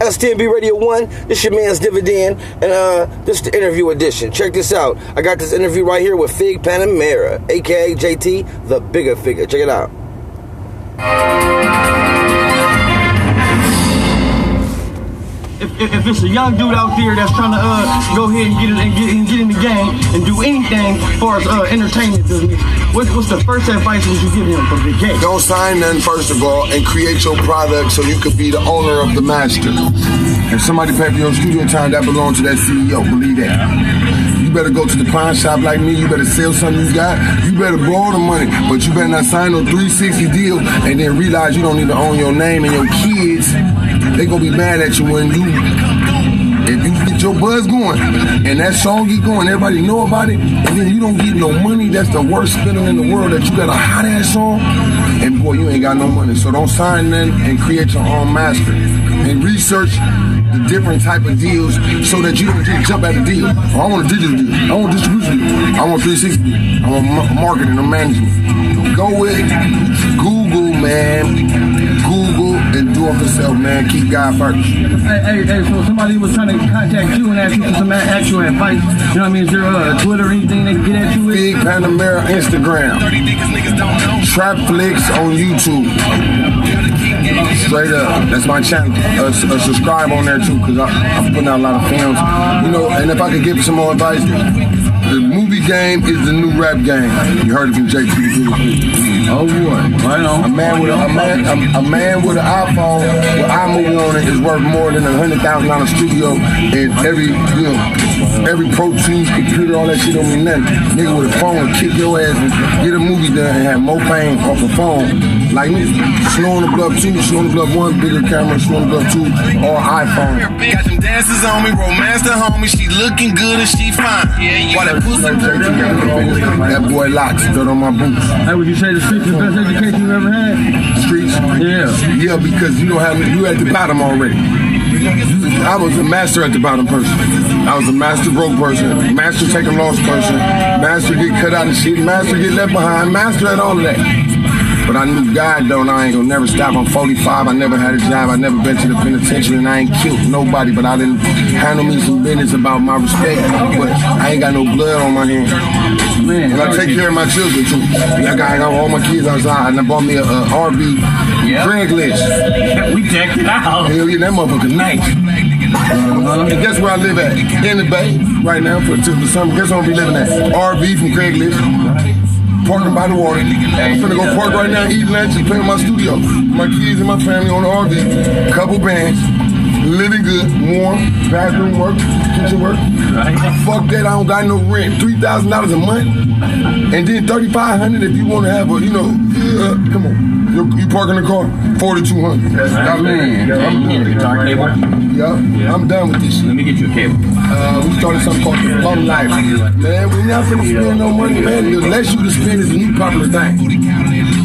STMB Radio 1. This is your man's Dividend, and uh, this is the interview edition. Check this out. I got this interview right here with Figg Panamera, aka JT, tha Bigga Figga. Check it out. If, if, it's a young dude out there that's trying to uh, go ahead and get, it, and get, and get in the game and do anything as far as uh, entertainment business, what's, what's the first advice would you give him from the game? Don't sign none, first of all, and create your product so you could be the owner of the master. If somebody pay for your studio time, that belongs to that CEO. Believe that. You better go to the pawn shop like me. You better sell something you got. You better borrow the money, but you better not sign no 360 deal and then realize you don't need to own your name and your kids. They gonna be mad at you when you if you get your buzz going and that song get going, everybody know about it, and then you don't get no money, that's the worst feeling in the world that you got a hot ass song, and boy, you ain't got no money. So don't sign none and create your own master. And research the different type of deals so that you don't just jump at a deal. Oh, I want a digital deal. I want distribution deal. I want 360 deal. I want marketing or management. Go with Google, man. Google and do it for yourself, man. Keep God first. Hey, hey, hey, so somebody was trying to contact you and ask you for some actual advice. You know what I mean? Is there uh, Twitter or anything they can get at you with? Figg Panamera Instagram. Trapflix on YouTube. Straight up. That's my channel. Uh, uh, subscribe on there too, because I'm putting out a lot of films. You know, and if I could give some more advice, the movie game is the new rap game. You heard it from JT. Oh right on. A man with a, a man a, a man with an iPhone with iMovie on it is worth more than a hundred thousand dollar studio and every know every Pro Tools computer all that shit don't mean nothing. Nigga with a phone will kick your ass and get a movie done and have more fame off a phone. Like me, Snow on the Bluff 2, Snow on the Bluff 1, bigger camera, Snow on the Bluff 2, or iPhone. Got them dancers on me, romance the homie. She looking good and she fine. Yeah, While that pussy That boy locks, dirt on my boots. Hey, would you say the streets is the best education you ever had? Streets? Yeah. Yeah, because you don't have you at the bottom already. I was a master at the bottom person. I was a master broke person, master taking loss person, master get cut out of shit, master get left behind, master at all of that. But I knew God though, and I ain't gonna never stop. I'm 45. I never had a job. I never been to the penitentiary, and I ain't killed nobody. But I didn't handle me some business about my respect. But I ain't got no blood on my hands. Man, And I take care of my children too. I got, I got all my kids outside, and I bought me a, a RV Craigslist. we decked it out. Hell yeah, that motherfucker nice. And guess where I live at? In the Bay right now for the summer. Guess where I'm be living at? RV from Craigslist. Parking by the water. I'm finna go park right now, eat lunch, and play in my studio. My kids and my family on the RV. Couple bands. Living good, warm, bathroom work, kitchen work. Fuck that, I don't got no rent. Three thousand dollars a month, and then thirty five hundred if you want to have a, you know, uh, come on, you, you park in the car, forty two hundred. Man, I'm done. Yeah, I'm done with this. Let me get you a cable. Uh, we started something called the Life. Man, we not gonna spend no money, man. The less you to spend is the new popular thing.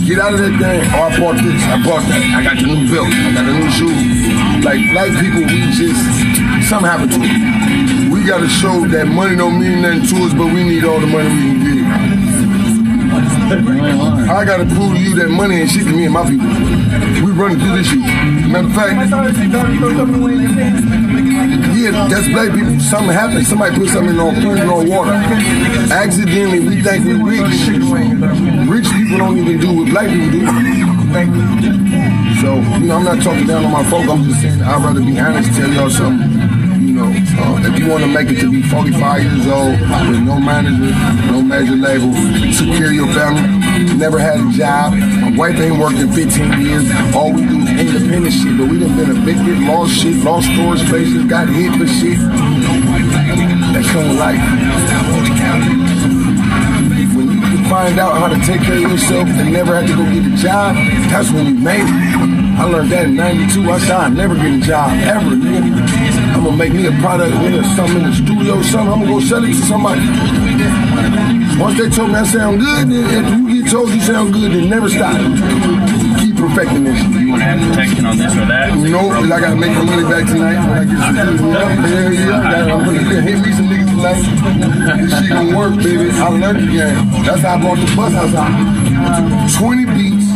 Get out of that thing. Oh, I bought this. I bought that. I got the new belt. I got the new shoes. Like black people, we just something happened to us. We gotta show that money don't mean nothing to us, but we need all the money we can get. I gotta prove to you that money ain't shit to me and my people. We running through this shit. Matter of fact, yeah, that's black people. Something happened. Somebody put something in our food in our water. Accidentally, we think we're rich. Rich people don't even do what black people do. So, you know, I'm not talking down on my folk. I'm just saying I'd rather be honest, and tell y'all something. Know, uh, if you want to make it to be 45 years old with no manager, no major label, secure your family, never had a job, my wife ain't worked in 15 years, all we do is independent shit, but we done been evicted, lost shit, lost storage spaces, got hit for shit. That kind of life. Find out how to take care of yourself and never have to go get a job, that's when you made it. I learned that in 92. I said I'd never get a job, ever. I'm gonna make me a product, nigga, something in the studio, something. I'm gonna go sell it to somebody. Once they told me I sound good, then if you get told you sound good, then never stop. Perfecting this. You want to have protection on this or that? No, because I gotta make my money back tonight I get some good yeah, yeah, yeah. I gotta- I'm gonna hit me some niggas tonight. This shit gonna work, baby. I learned the game. That's how I brought the bus outside. 20 beats,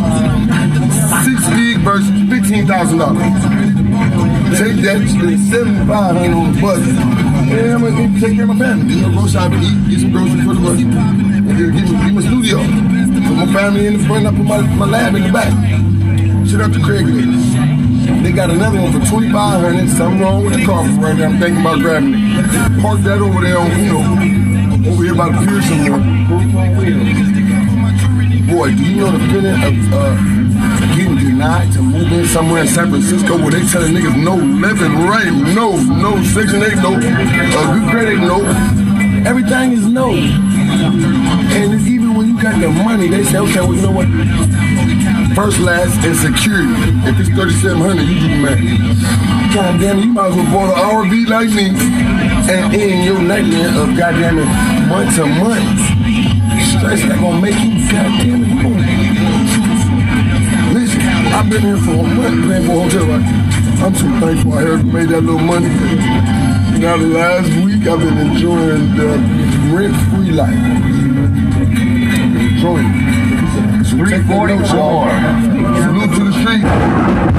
six big verses, fifteen thousand dollars. take that, spend seventy five hundred on the bus. And I'm gonna take care of my family. You know, go shopping, eat, get some groceries for the bus, and then get get my studio. Put my family in the front, I put my, my lab in the back. Shit up to Craigslist. They got another one for twenty five hundred. Something wrong with the car right now. I'm thinking about grabbing it. Park that over there on, you know, over here by the pier somewhere. Boy, do you know the feeling of uh, getting denied to move in somewhere in San Francisco where they telling niggas no living right, no, no, section 8, no, uh, good credit, no. Everything is no. And even when you got the money, they say, okay, well, you know what? First, last, and security. If it's 3700 you do math. God damn you might as well bought an RV like me and in your nightmare of goddamn it, month to month. Stress that gonna make you goddamn it. boom. Listen, I've been here for a month paying for a hotel right I'm so thankful I heard made that little money. Now the last week I've been enjoying the Rip free life. Show it. Three forty-four. Salute to the street.